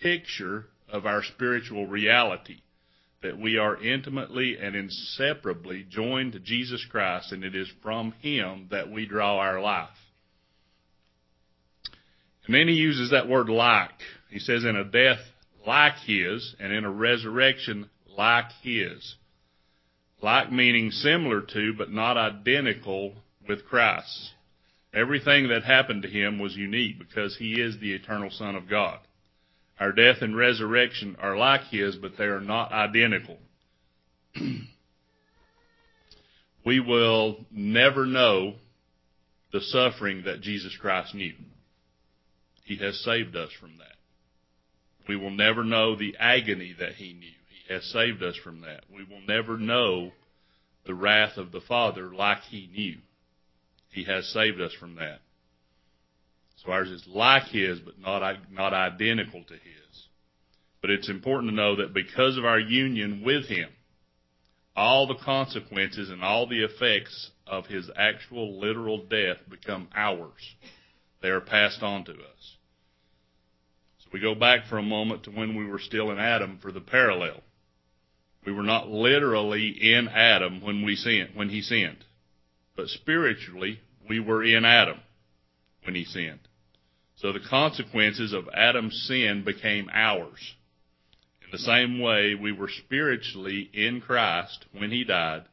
picture of our spiritual reality. That we are intimately and inseparably joined to Jesus Christ, and it is from Him that we draw our life. And then he uses that word like. He says, in a death like his, and in a resurrection like his. Like meaning similar to, but not identical with Christ. Everything that happened to him was unique because he is the eternal Son of God. Our death and resurrection are like his, but they are not identical. we will never know the suffering that Jesus Christ knew. He has saved us from that. We will never know the agony that he knew. He has saved us from that. We will never know the wrath of the Father like he knew. He has saved us from that. So ours is like his, but not, not identical to his. But it's important to know that because of our union with him, all the consequences and all the effects of his actual literal death become ours. They are passed on to us. So we go back for a moment to when we were still in Adam for the parallel. We were not literally in Adam when we sinned, when he sinned. But spiritually, we were in Adam when he sinned. So the consequences of Adam's sin became ours. In the same way, we were spiritually in Christ when he died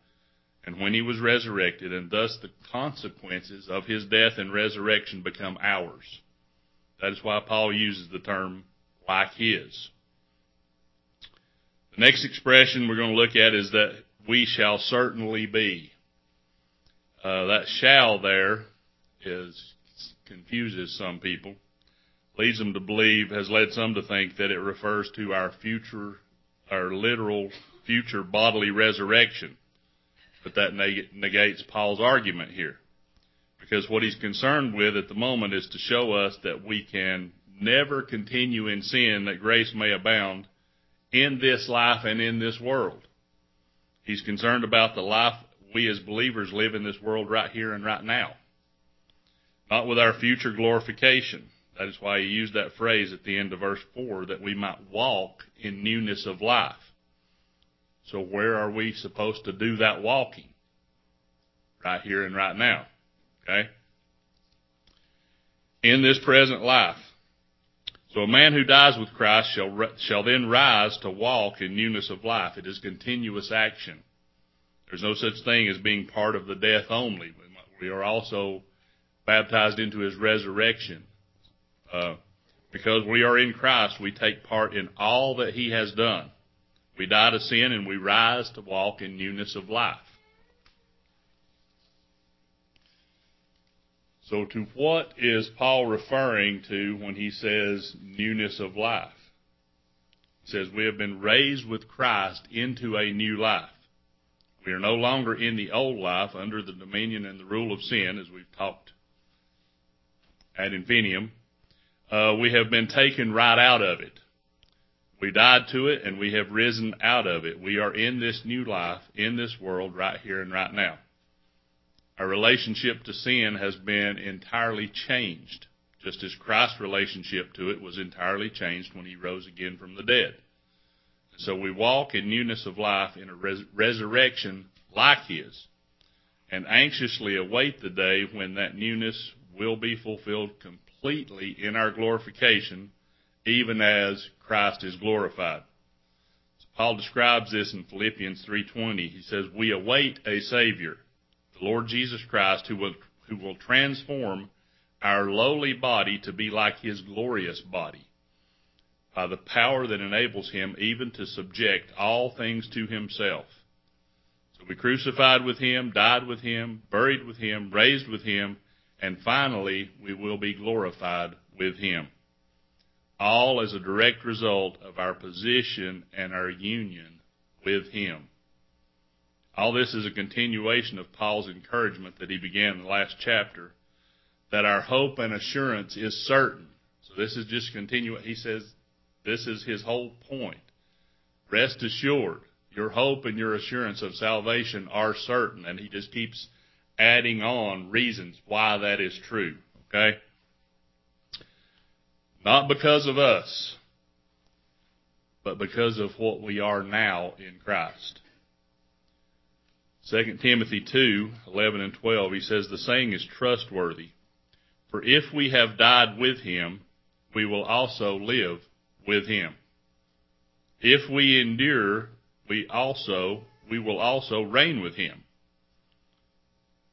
and when he was resurrected, and thus the consequences of his death and resurrection become ours. That is why Paul uses the term like his. The next expression we're going to look at is that we shall certainly be. Uh, that shall there is confuses some people, leads them to believe, has led some to think that it refers to our future, our literal future bodily resurrection. But that negates Paul's argument here. Because what he's concerned with at the moment is to show us that we can never continue in sin that grace may abound in this life and in this world. He's concerned about the life we as believers live in this world right here and right now. Not with our future glorification. That is why he used that phrase at the end of verse 4 that we might walk in newness of life. So where are we supposed to do that walking? Right here and right now. Okay? In this present life. So a man who dies with Christ shall, shall then rise to walk in newness of life. It is continuous action. There's no such thing as being part of the death only. We are also baptized into his resurrection. Uh, because we are in Christ, we take part in all that he has done. We die to sin and we rise to walk in newness of life. So to what is Paul referring to when he says newness of life? He says we have been raised with Christ into a new life. We are no longer in the old life under the dominion and the rule of sin, as we've talked ad Infinium, Uh, we have been taken right out of it. We died to it and we have risen out of it. We are in this new life, in this world, right here and right now. Our relationship to sin has been entirely changed, just as Christ's relationship to it was entirely changed when he rose again from the dead. So we walk in newness of life in a res- resurrection like His, and anxiously await the day when that newness will be fulfilled completely in our glorification, even as Christ is glorified. So Paul describes this in Philippians 3:20. He says, "We await a Savior, the Lord Jesus Christ, who will who will transform our lowly body to be like His glorious body." by the power that enables him even to subject all things to himself. So we crucified with him, died with him, buried with him, raised with him, and finally we will be glorified with him. All as a direct result of our position and our union with him. All this is a continuation of Paul's encouragement that he began in the last chapter, that our hope and assurance is certain. So this is just continuing. He says, this is his whole point. Rest assured, your hope and your assurance of salvation are certain. And he just keeps adding on reasons why that is true. Okay? Not because of us. but because of what we are now in Christ. 2 Timothy 2, 11 and 12, he says, The saying is trustworthy. For if we have died with him, we will also live with him. If we endure, we also, we will also reign with him.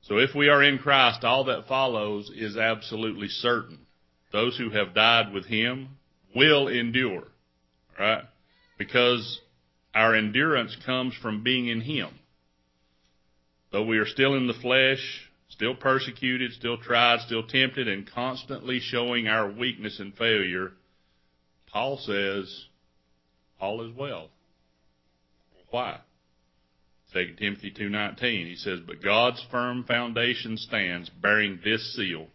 So if we are in Christ, all that follows is absolutely certain. Those who have died with him will endure, right? Because our endurance comes from being in him. Though we are still in the flesh, still persecuted, still tried, still tempted, and constantly showing our weakness and failure, Paul says, all is well. Why? 2 Timothy 2.19, he says, But God's firm foundation stands, bearing this seal.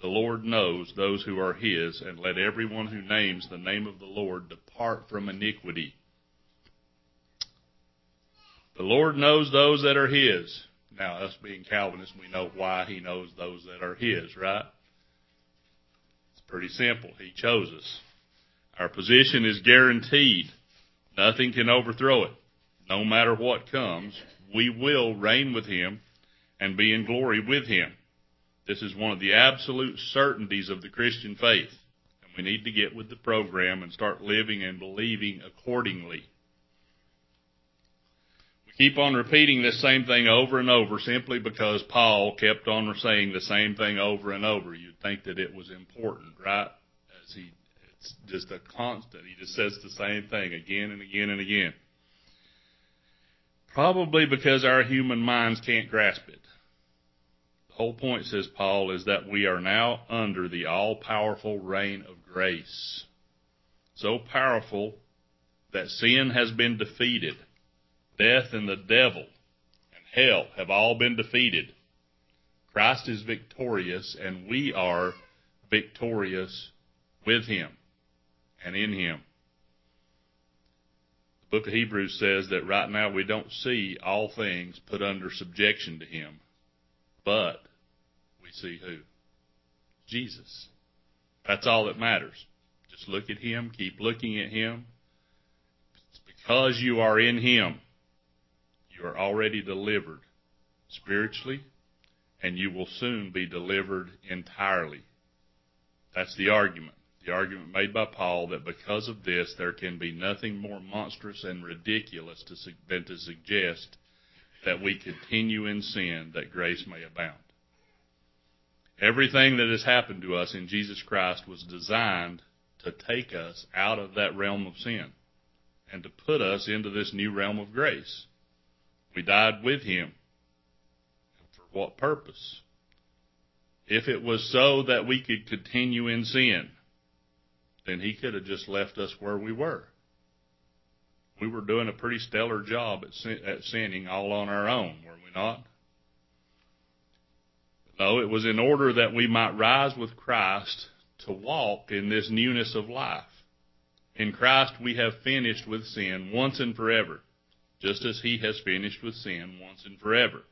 The Lord knows those who are his, and let everyone who names the name of the Lord depart from iniquity. The Lord knows those that are his. Now, us being Calvinists, we know why he knows those that are his, right? It's pretty simple. He chose us. Our position is guaranteed. Nothing can overthrow it. No matter what comes, we will reign with him and be in glory with him. This is one of the absolute certainties of the Christian faith. And we need to get with the program and start living and believing accordingly. We keep on repeating this same thing over and over simply because Paul kept on saying the same thing over and over. You'd think that it was important, right? As he, it's just a constant. He just says the same thing again and again and again. Probably because our human minds can't grasp it. The whole point, says Paul, is that we are now under the all powerful reign of grace. So powerful that sin has been defeated. Death and the devil and hell have all been defeated. Christ is victorious and we are victorious with him and in him book of Hebrews says that right now we don't see all things put under subjection to him, but we see who? Jesus. That's all that matters. Just look at him, keep looking at him. It's because you are in him, you are already delivered spiritually, and you will soon be delivered entirely. That's the argument the argument made by Paul that because of this there can be nothing more monstrous and ridiculous to, than to suggest that we continue in sin that grace may abound. Everything that has happened to us in Jesus Christ was designed to take us out of that realm of sin and to put us into this new realm of grace. We died with Him. For what purpose? If it was so that we could continue in sin, then he could have just left us where we were. We were doing a pretty stellar job at, sin, at sinning all on our own, were we not? No, it was in order that we might rise with Christ to walk in this newness of life. In Christ we have finished with sin once and forever, just as he has finished with sin once and forever.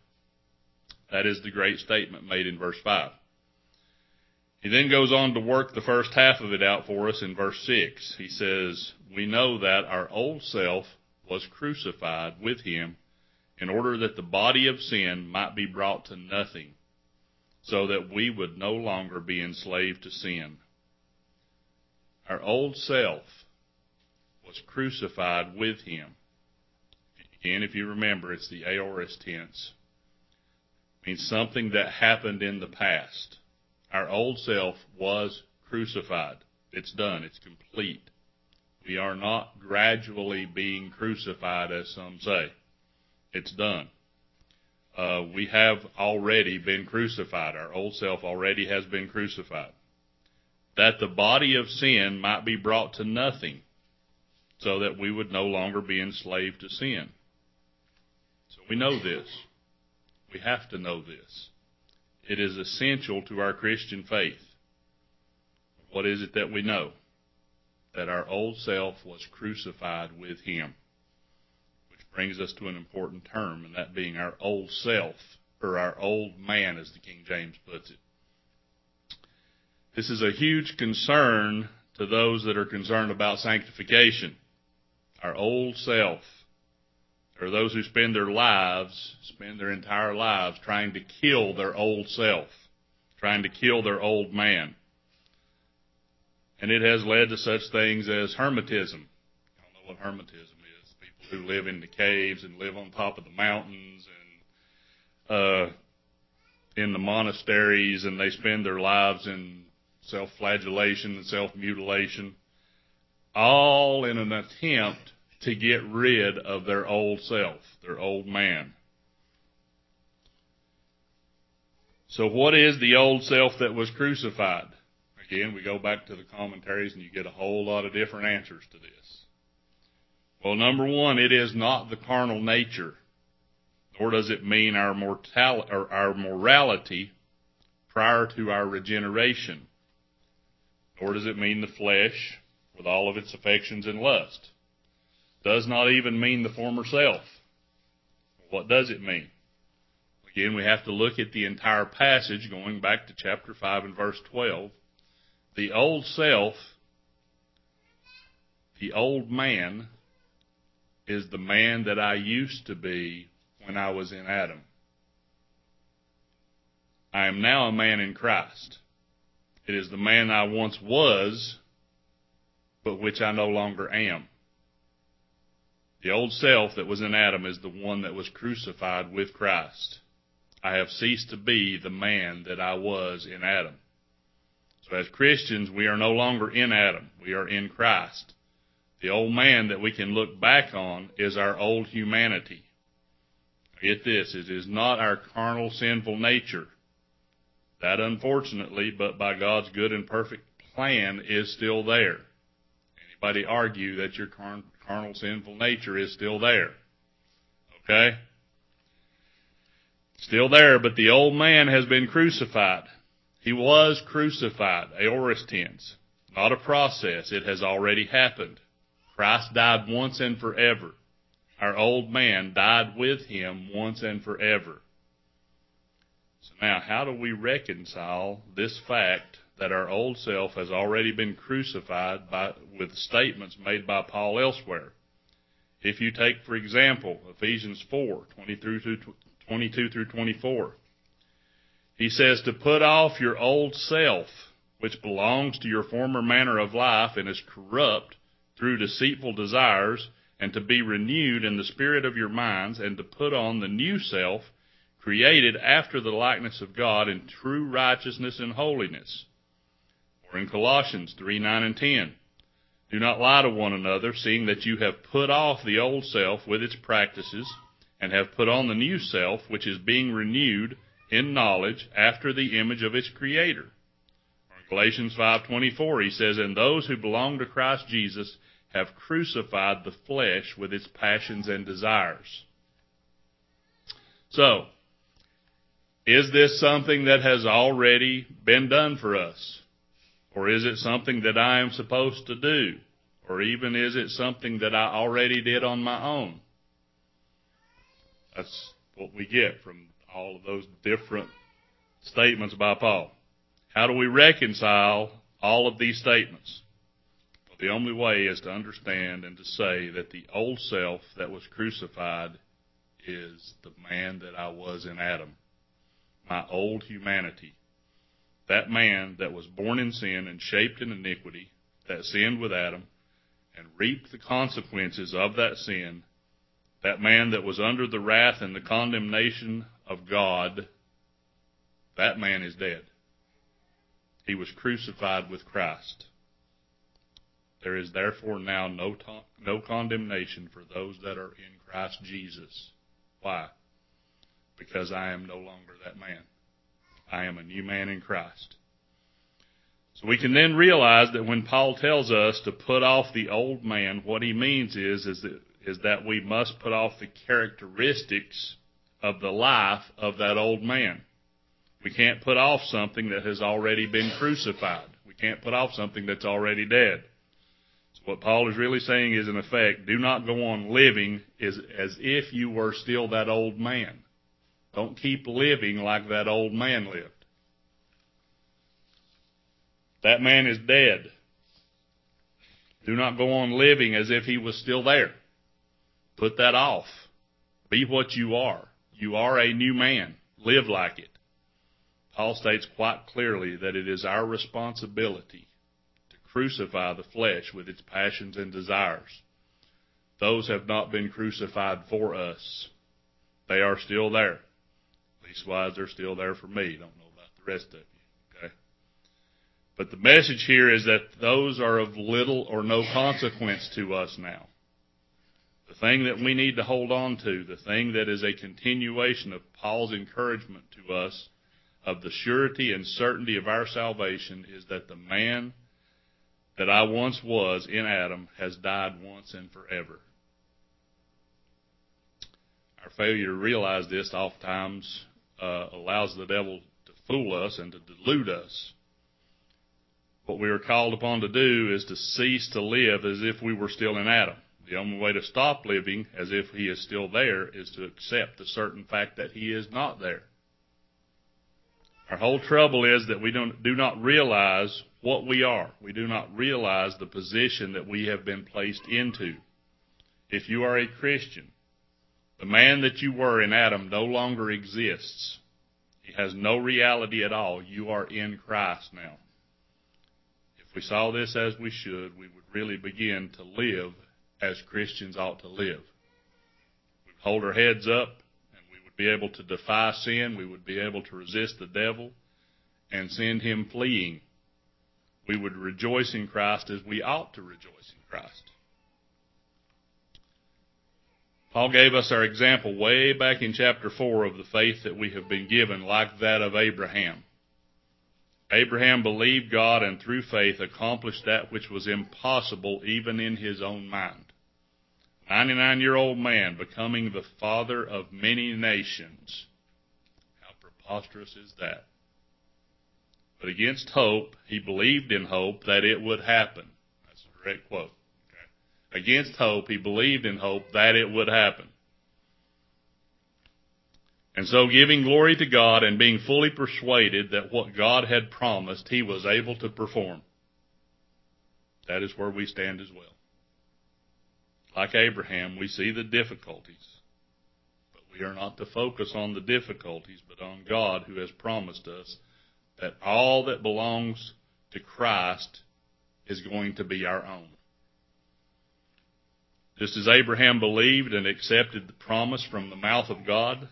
That is the great statement made in verse 5. He then goes on to work the first half of it out for us in verse 6. He says, We know that our old self was crucified with him in order that the body of sin might be brought to nothing, so that we would no longer be enslaved to sin. Our old self was crucified with him. Again, if you remember, it's the aorist tense. It means something that happened in the past. Our old self was crucified. It's done. It's complete. We are not gradually being crucified, as some say. It's done. Uh, we have already been crucified. Our old self already has been crucified. That the body of sin might be brought to nothing, so that we would no longer be enslaved to sin. So we know this. We have to know this. It is essential to our Christian faith. What is it that we know? That our old self was crucified with him. Which brings us to an important term, and that being our old self, or our old man, as the King James puts it. This is a huge concern to those that are concerned about sanctification. our old self. There are those who spend their lives, spend their entire lives trying to kill their old self, trying to kill their old man. And it has led to such things as hermetism. I don't know what hermetism is. People who live in the caves and live on top of the mountains and uh, in the monasteries, and they spend their lives in self-flagellation and self-mutilation, all in an attempt to get rid of their old self, their old man. So what is the old self that was crucified? Again, we go back to the commentaries and you get a whole lot of different answers to this. Well, number one, it is not the carnal nature, nor does it mean our mortality or our morality prior to our regeneration, nor does it mean the flesh with all of its affections and lust. Does not even mean the former self. What does it mean? Again, we have to look at the entire passage going back to chapter 5 and verse 12 the old self, the old man, is the man that I used to be when I was in Adam. I am now a man in Christ. It is the man I once was, but which I no longer am. The old self that was in Adam is the one that was crucified with Christ. I have ceased to be the man that I was in Adam. So as Christians, we are no longer in Adam. We are in Christ. The old man that we can look back on is our old humanity. Get this, it is not our carnal sinful nature. That unfortunately, but by God's good and perfect plan is still there. Anybody argue that your carnal sinful nature is still there? Okay? Still there, but the old man has been crucified. He was crucified, aorist tense, not a process. It has already happened. Christ died once and forever. Our old man died with him once and forever. So now, how do we reconcile this fact that our old self has already been crucified by, with statements made by Paul elsewhere? If you take, for example, Ephesians 4, 20 through 22 through 24. He says to put off your old self, which belongs to your former manner of life and is corrupt through deceitful desires, and to be renewed in the spirit of your minds, and to put on the new self, created after the likeness of God in true righteousness and holiness. Or in Colossians 3, 9 and 10. Do not lie to one another, seeing that you have put off the old self with its practices, and have put on the new self, which is being renewed in knowledge after the image of its creator. In Galatians 5:24 he says, "And those who belong to Christ Jesus have crucified the flesh with its passions and desires." So, is this something that has already been done for us? Or is it something that I am supposed to do? Or even is it something that I already did on my own? That's what we get from all of those different statements by Paul. How do we reconcile all of these statements? Well, the only way is to understand and to say that the old self that was crucified is the man that I was in Adam. My old humanity. That man that was born in sin and shaped in iniquity, that sinned with Adam, and reaped the consequences of that sin, that man that was under the wrath and the condemnation of God, that man is dead. He was crucified with Christ. There is therefore now no, no condemnation for those that are in Christ Jesus. Why? Because I am no longer that man. I am a new man in Christ. So we can then realize that when Paul tells us to put off the old man, what he means is, is that, is that we must put off the characteristics of the life of that old man. We can't put off something that has already been crucified. We can't put off something that's already dead. So what Paul is really saying is, in effect, do not go on living as, as if you were still that old man. Don't keep living like that old man lived. That man is dead. Do not go on living as if he was still there. Put that off. Be what you are. You are a new man. Live like it. Paul states quite clearly that it is our responsibility to crucify the flesh with its passions and desires. Those have not been crucified for us. They are still there. Leastwise, they're still there for me. Don't know about the rest of you. Okay? But the message here is that those are of little or no consequence to us now. The thing that we need to hold on to, the thing that is a continuation of Paul's encouragement to us of the surety and certainty of our salvation is that the man that I once was in Adam has died once and forever. Our failure to realize this oftentimes uh, allows the devil to fool us and to delude us. What we are called upon to do is to cease to live as if we were still in Adam. The only way to stop living as if he is still there is to accept the certain fact that he is not there. Our whole trouble is that we don't, do not realize what we are. We do not realize the position that we have been placed into. If you are a Christian, the man that you were in Adam no longer exists. He has no reality at all. You are in Christ now. If we saw this as we should, we would really begin to live as Christians ought to live. We'd hold our heads up and we would be able to defy sin. We would be able to resist the devil and send him fleeing. We would rejoice in Christ as we ought to rejoice in Christ. Paul gave us our example way back in chapter 4 of the faith that we have been given, like that of Abraham. Abraham believed God and through faith accomplished that which was impossible even in his own mind. 99 year old man becoming the father of many nations. How preposterous is that? But against hope, he believed in hope that it would happen. That's a direct quote. Against hope, he believed in hope that it would happen. And so giving glory to God and being fully persuaded that what God had promised, he was able to perform. That is where we stand as well. Like Abraham, we see the difficulties. But we are not to focus on the difficulties, but on God who has promised us that all that belongs to Christ is going to be our own. Just as Abraham believed and accepted the promise from the mouth of God,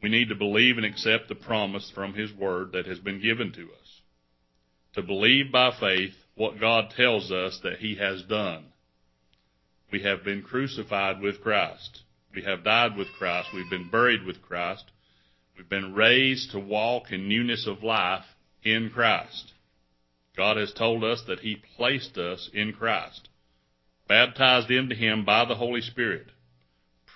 we need to believe and accept the promise from His Word that has been given to us. To believe by faith what God tells us that He has done we have been crucified with Christ. We have died with Christ. We've been buried with Christ. We've been raised to walk in newness of life in Christ. God has told us that He placed us in Christ, baptized into Him by the Holy Spirit,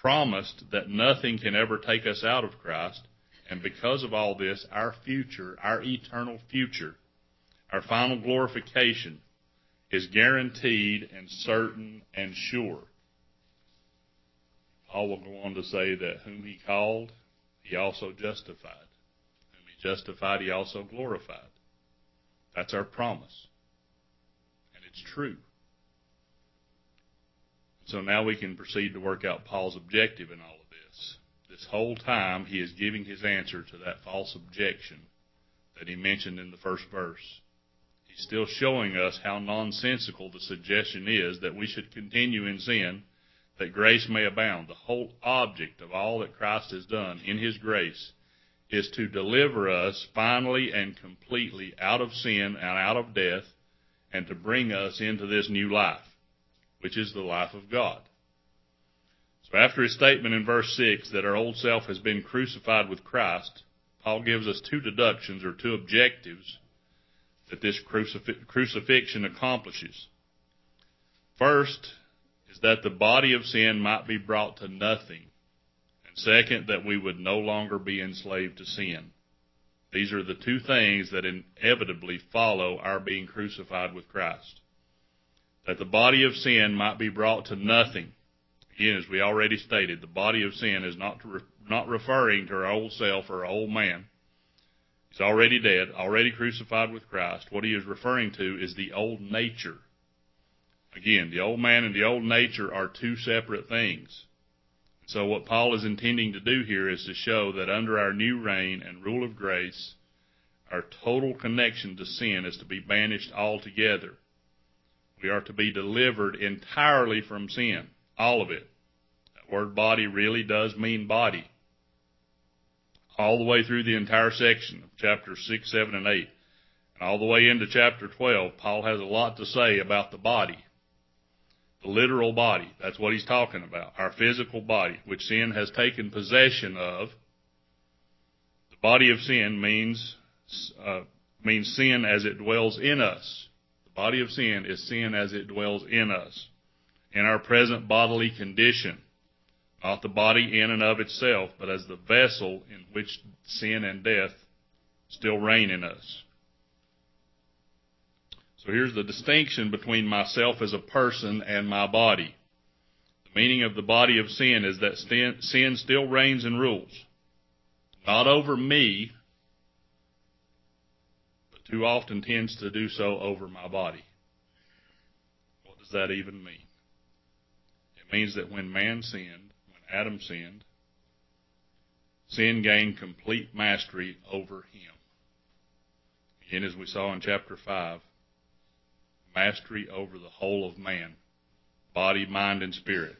promised that nothing can ever take us out of Christ, and because of all this, our future, our eternal future, our final glorification is guaranteed and certain and sure. Paul will go on to say that whom he called, he also justified. Whom he justified, he also glorified. That's our promise. And it's true. So now we can proceed to work out Paul's objective in all of this. This whole time he is giving his answer to that false objection that he mentioned in the first verse. He's still showing us how nonsensical the suggestion is that we should continue in sin that grace may abound. The whole object of all that Christ has done in His grace is to deliver us finally and completely out of sin and out of death and to bring us into this new life, which is the life of God. So after his statement in verse 6 that our old self has been crucified with Christ, Paul gives us two deductions or two objectives that this crucif- crucifixion accomplishes. First is that the body of sin might be brought to nothing. And second, that we would no longer be enslaved to sin. These are the two things that inevitably follow our being crucified with Christ. That the body of sin might be brought to nothing. Again, as we already stated, the body of sin is not, re- not referring to our old self or our old man. He's already dead, already crucified with Christ. What he is referring to is the old nature Again, the old man and the old nature are two separate things. So what Paul is intending to do here is to show that under our new reign and rule of grace, our total connection to sin is to be banished altogether. We are to be delivered entirely from sin, all of it. That word body really does mean body. All the way through the entire section of chapters 6, 7, and 8. And all the way into chapter 12, Paul has a lot to say about the body. The literal body. That's what he's talking about. Our physical body, which sin has taken possession of. The body of sin means, uh, means sin as it dwells in us. Body of sin is sin as it dwells in us. In our present bodily condition. Not the body in and of itself, but as the vessel in which sin and death still reign in us. So here's the distinction between myself as a person and my body. The meaning of the body of sin is that sin still reigns and rules. Not over me, too often tends to do so over my body. What does that even mean? It means that when man sinned, when Adam sinned, sin gained complete mastery over him. And as we saw in chapter 5, mastery over the whole of man, body, mind, and spirit.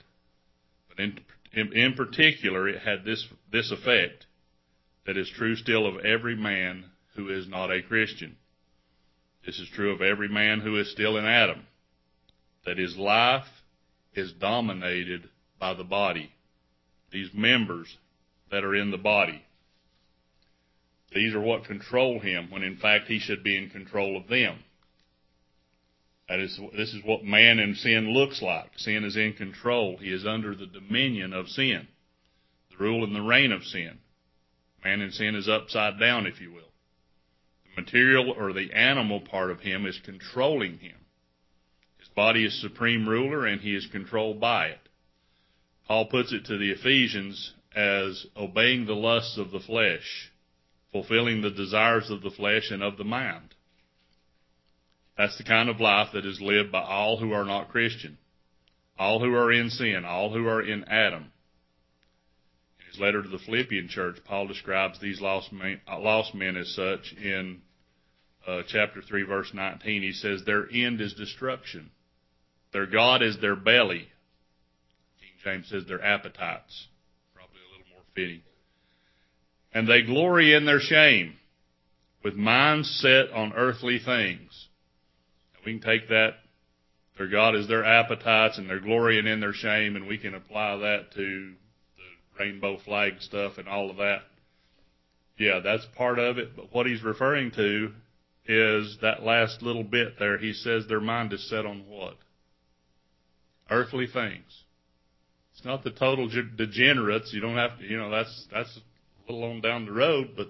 But in, in, in particular, it had this, this effect that is true still of every man who is not a Christian. This is true of every man who is still in Adam, that his life is dominated by the body, these members that are in the body. These are what control him when in fact he should be in control of them. That is, this is what man and sin looks like. Sin is in control. He is under the dominion of sin, the rule and the reign of sin. Man and sin is upside down, if you will. Material or the animal part of him is controlling him. His body is supreme ruler and he is controlled by it. Paul puts it to the Ephesians as obeying the lusts of the flesh, fulfilling the desires of the flesh and of the mind. That's the kind of life that is lived by all who are not Christian, all who are in sin, all who are in Adam. His letter to the Philippian church, Paul describes these lost men, lost men as such in uh, chapter 3, verse 19. He says, Their end is destruction. Their God is their belly. King James says their appetites. Probably a little more fitting. And they glory in their shame, with minds set on earthly things. We can take that, their God is their appetites and their glorying in their shame, and we can apply that to rainbow flag stuff and all of that. Yeah, that's part of it, but what he's referring to is that last little bit there. He says their mind is set on what? Earthly things. It's not the total degenerates. You don't have to, you know, that's, that's a little on down the road, but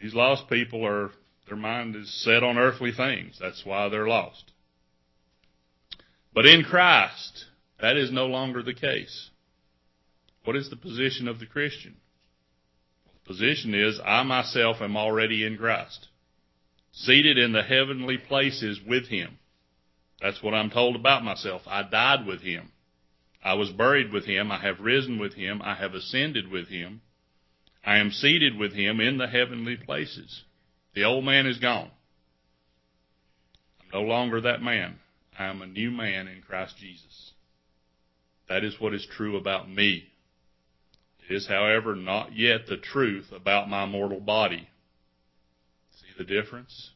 these lost people are their mind is set on earthly things. That's why they're lost. But in Christ, that is no longer the case. What is the position of the Christian? The position is, I myself am already in Christ, seated in the heavenly places with Him. That's what I'm told about myself. I died with Him. I was buried with Him. I have risen with Him. I have ascended with Him. I am seated with Him in the heavenly places. The old man is gone. I'm no longer that man. I am a new man in Christ Jesus. That is what is true about me. It is, however, not yet the truth about my mortal body. See the difference?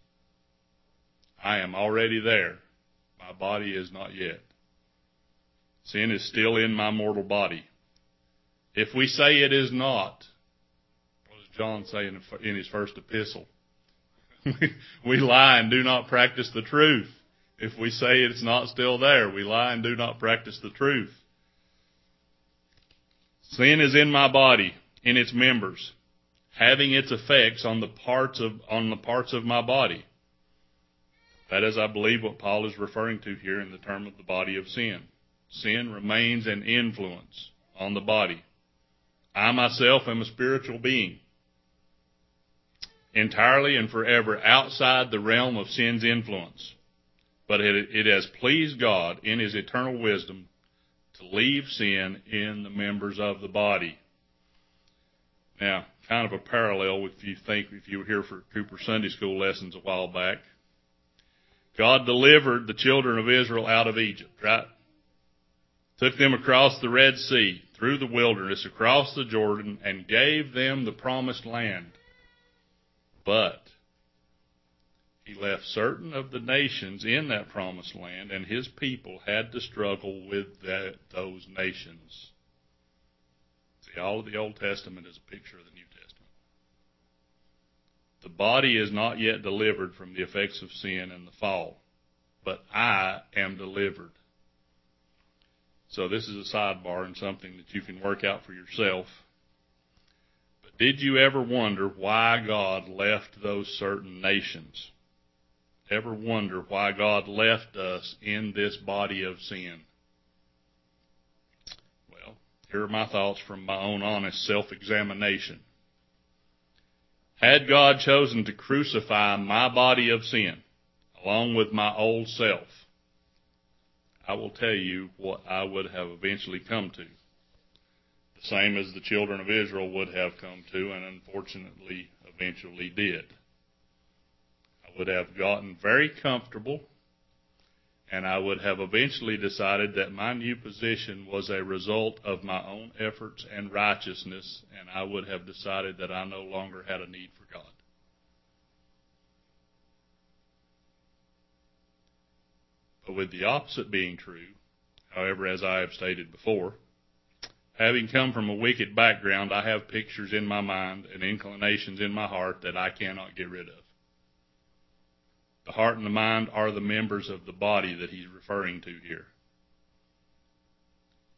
I am already there. My body is not yet. Sin is still in my mortal body. If we say it is not, what does John say in his first epistle? we lie and do not practice the truth. If we say it's not still there, we lie and do not practice the truth. Sin is in my body, in its members, having its effects on the parts of, on the parts of my body. That is, I believe, what Paul is referring to here in the term of the body of sin. Sin remains an influence on the body. I myself am a spiritual being entirely and forever outside the realm of sin's influence. but it, it has pleased God in His eternal wisdom to leave sin in the members of the body. Now, kind of a parallel if you think, if you were here for Cooper Sunday School lessons a while back. God delivered the children of Israel out of Egypt, right? Took them across the Red Sea, through the wilderness, across the Jordan, and gave them the promised land. But he left certain of the nations in that promised land, and his people had to struggle with that, those nations. See, all of the Old Testament is a picture of the New Testament. The body is not yet delivered from the effects of sin and the fall, but I am delivered. So this is a sidebar and something that you can work out for yourself. But did you ever wonder why God left those certain nations? Ever wonder why God left us in this body of sin? Well, here are my thoughts from my own honest self-examination. Had God chosen to crucify my body of sin along with my old self, I will tell you what I would have eventually come to. The same as the children of Israel would have come to and unfortunately eventually did. Would have gotten very comfortable and I would have eventually decided that my new position was a result of my own efforts and righteousness, and I would have decided that I no longer had a need for God. But with the opposite being true, however, as I have stated before, having come from a wicked background, I have pictures in my mind and inclinations in my heart that I cannot get rid of. The heart and the mind are the members of the body that he's referring to here.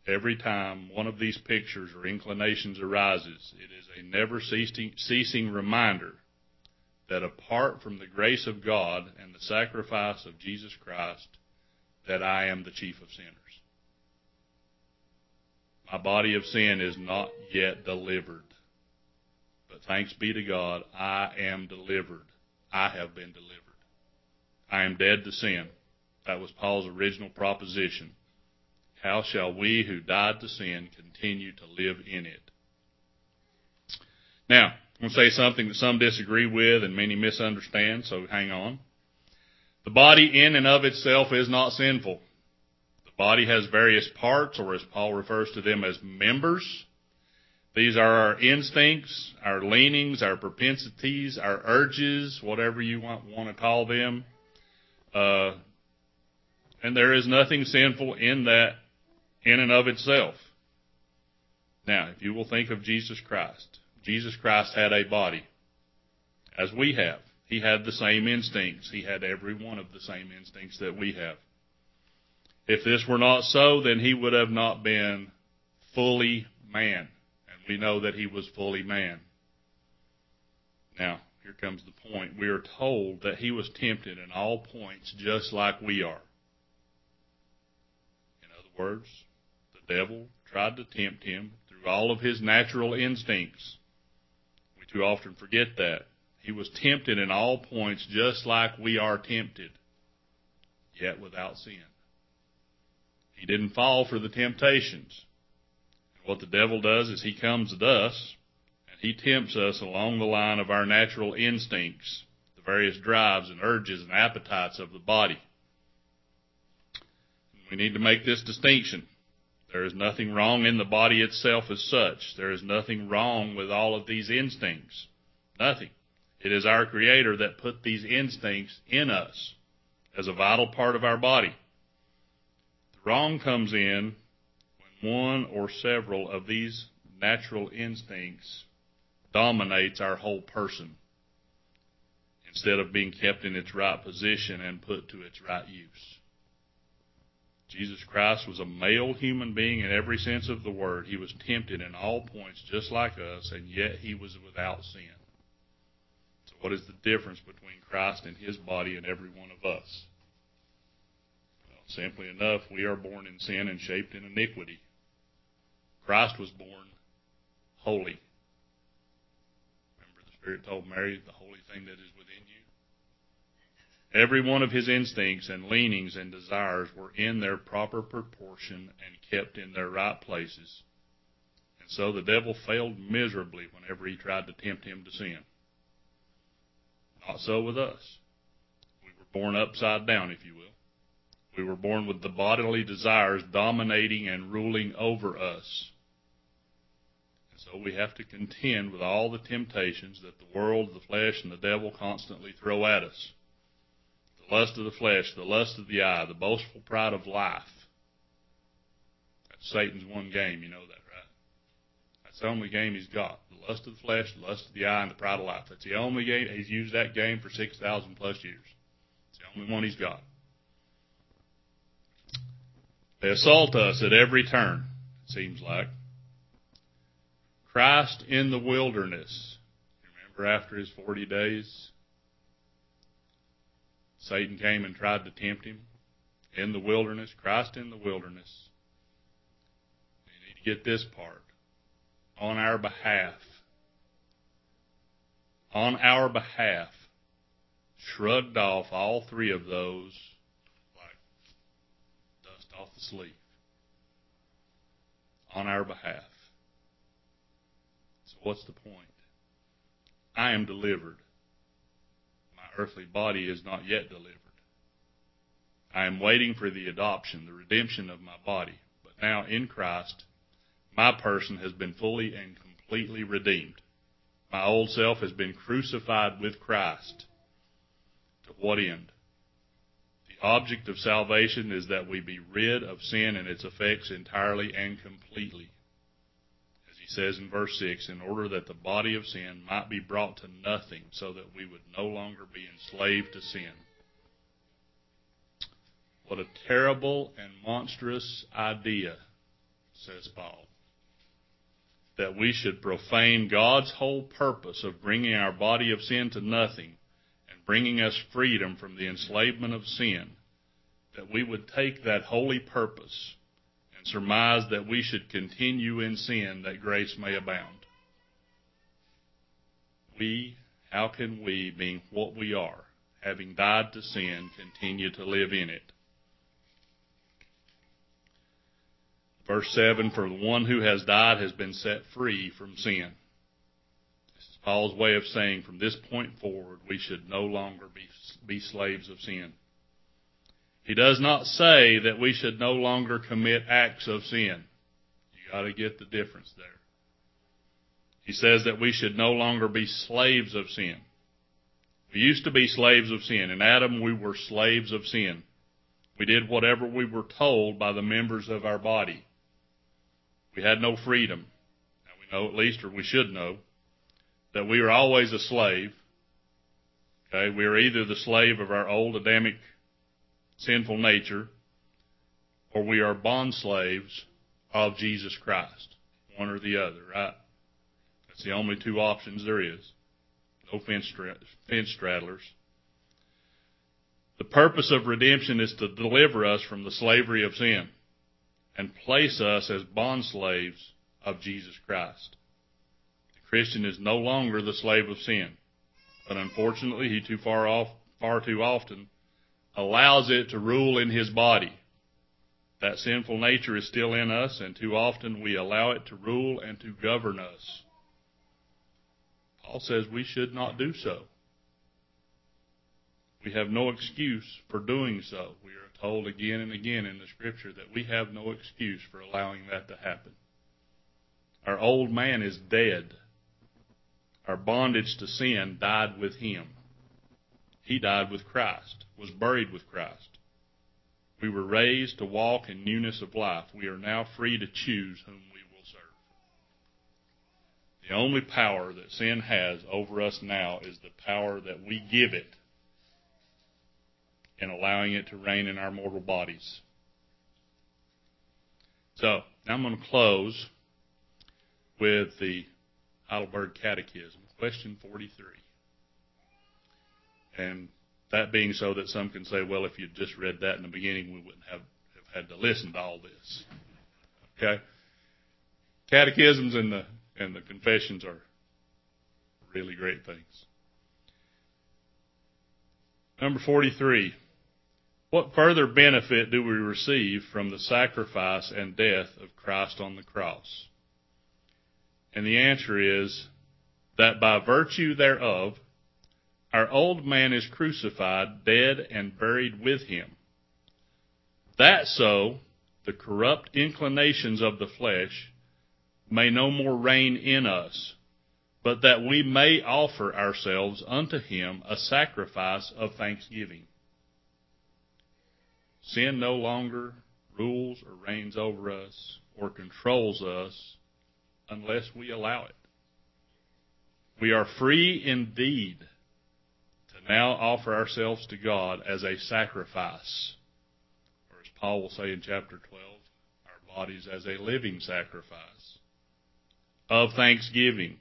Every time one of these pictures or inclinations arises, it is a never ceasing reminder that apart from the grace of God and the sacrifice of Jesus Christ, that I am the chief of sinners. My body of sin is not yet delivered. But thanks be to God, I am delivered. I have been delivered. I am dead to sin. That was Paul's original proposition. How shall we who died to sin continue to live in it? Now, I'm going to say something that some disagree with and many misunderstand, so hang on. The body in and of itself is not sinful. The body has various parts, or as Paul refers to them as members. These are our instincts, our leanings, our propensities, our urges, whatever you want, want to call them. Uh, and there is nothing sinful in that in and of itself. Now, if you will think of Jesus Christ, Jesus Christ had a body, as we have. He had the same instincts. He had every one of the same instincts that we have. If this were not so, then he would have not been fully man. And we know that he was fully man. Now, here comes the point. We are told that he was tempted in all points just like we are. In other words, the devil tried to tempt him through all of his natural instincts. We too often forget that. He was tempted in all points just like we are tempted, yet without sin. He didn't fall for the temptations. What the devil does is he comes at us he tempts us along the line of our natural instincts, the various drives and urges and appetites of the body. We need to make this distinction. There is nothing wrong in the body itself as such. There is nothing wrong with all of these instincts. Nothing. It is our Creator that put these instincts in us as a vital part of our body. The wrong comes in when one or several of these natural instincts dominates our whole person instead of being kept in its right position and put to its right use. Jesus Christ was a male human being in every sense of the word. He was tempted in all points just like us, and yet he was without sin. So, what is the difference between Christ and his body and every one of us? Well, simply enough, we are born in sin and shaped in iniquity. Christ was born holy. Spirit told Mary, the holy thing that is within you. Every one of his instincts and leanings and desires were in their proper proportion and kept in their right places. And so the devil failed miserably whenever he tried to tempt him to sin. Not so with us. We were born upside down, if you will. We were born with the bodily desires dominating and ruling over us. So we have to contend with all the temptations that the world, the flesh, and the devil constantly throw at us. The lust of the flesh, the lust of the eye, the boastful pride of life. That's Satan's one game, you know that, right? That's the only game he's got. The lust of the flesh, the lust of the eye, and the pride of life. That's the only game. He's used that game for 6,000 plus years. It's the only one he's got. They assault us at every turn, it seems like. Christ in the wilderness. Remember after his 40 days? Satan came and tried to tempt him in the wilderness. Christ in the wilderness. You need to get this part. On our behalf. On our behalf. Shrugged off all three of those like dust off the sleeve on our behalf. What's the point? I am delivered. My earthly body is not yet delivered. I am waiting for the adoption, the redemption of my body. But now in Christ, my person has been fully and completely redeemed. My old self has been crucified with Christ. To what end? The object of salvation is that we be rid of sin and its effects entirely and completely. Says in verse 6, in order that the body of sin might be brought to nothing so that we would no longer be enslaved to sin. What a terrible and monstrous idea, says Paul. That we should profane God's whole purpose of bringing our body of sin to nothing and bringing us freedom from the enslavement of sin, that we would take that holy purpose surmise that we should continue in sin that grace may abound. We, how can we, being what we are, having died to sin, continue to live in it? Verse 7 For the one who has died has been set free from sin. This is Paul's way of saying from this point forward, we should no longer be, be slaves of sin. He does not say that we should no longer commit acts of sin. You got to get the difference there. He says that we should no longer be slaves of sin. We used to be slaves of sin. In Adam, we were slaves of sin. We did whatever we were told by the members of our body. We had no freedom. Now we know at least, or we should know, that we are always a slave. Okay, we are either the slave of our old Adamic sinful nature, or we are bond slaves of Jesus Christ. One or the other, right? That's the only two options there is. No fence, fence straddlers. The purpose of redemption is to deliver us from the slavery of sin and place us as bond slaves of Jesus Christ. The Christian is no longer the slave of sin. But unfortunately, he too far off, far too often allows it to rule in his body. That sinful nature is still in us, and too often we allow it to rule and to govern us. Paul says we should not do so. We have no excuse for doing so. We are told again and again in the scripture that we have no excuse for allowing that to happen. Our old man is dead. Our bondage to sin died with him. He died with Christ, was buried with Christ. We were raised to walk in newness of life. We are now free to choose whom we will serve. The only power that sin has over us now is the power that we give it in allowing it to reign in our mortal bodies. So, now I'm going to close with the Heidelberg Catechism, question 43. And that being so that some can say, well, if you'd just read that in the beginning, we wouldn't have, have had to listen to all this. Okay? Catechisms and the, and the confessions are really great things. Number 43. What further benefit do we receive from the sacrifice and death of Christ on the cross? And the answer is that by virtue thereof, our old man is crucified, dead, and buried with him. That so, the corrupt inclinations of the flesh may no more reign in us, but that we may offer ourselves unto him a sacrifice of thanksgiving. Sin no longer rules or reigns over us or controls us unless we allow it. We are free indeed now offer ourselves to God as a sacrifice. Or as Paul will say in chapter 12, our bodies as a living sacrifice of thanksgiving.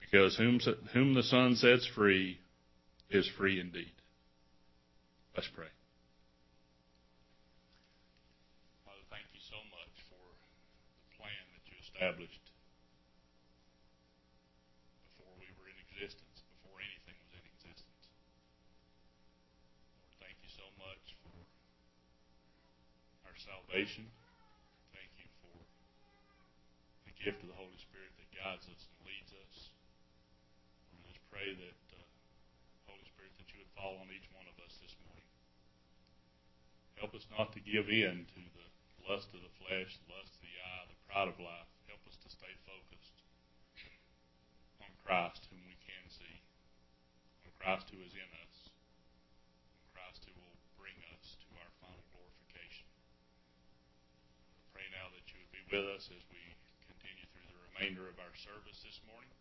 Because whom, whom the Son sets free is free indeed. Let's pray. Father, thank you so much for the plan that you established before we were in existence, before anything was in existence. Lord, thank you so much for our salvation. Thank you for the gift of the Holy Spirit that guides us and leads us. I just pray that, uh, Holy Spirit, that you would fall on each one of us this morning. Help us not to give in to the lust of the flesh, the lust of the eye, the pride of life. Help us to stay focused on Christ, whom we can see, on Christ who is in us, on Christ who will bring us to our final glorification. I pray now that you would be with us as we continue through the remainder of our service this morning,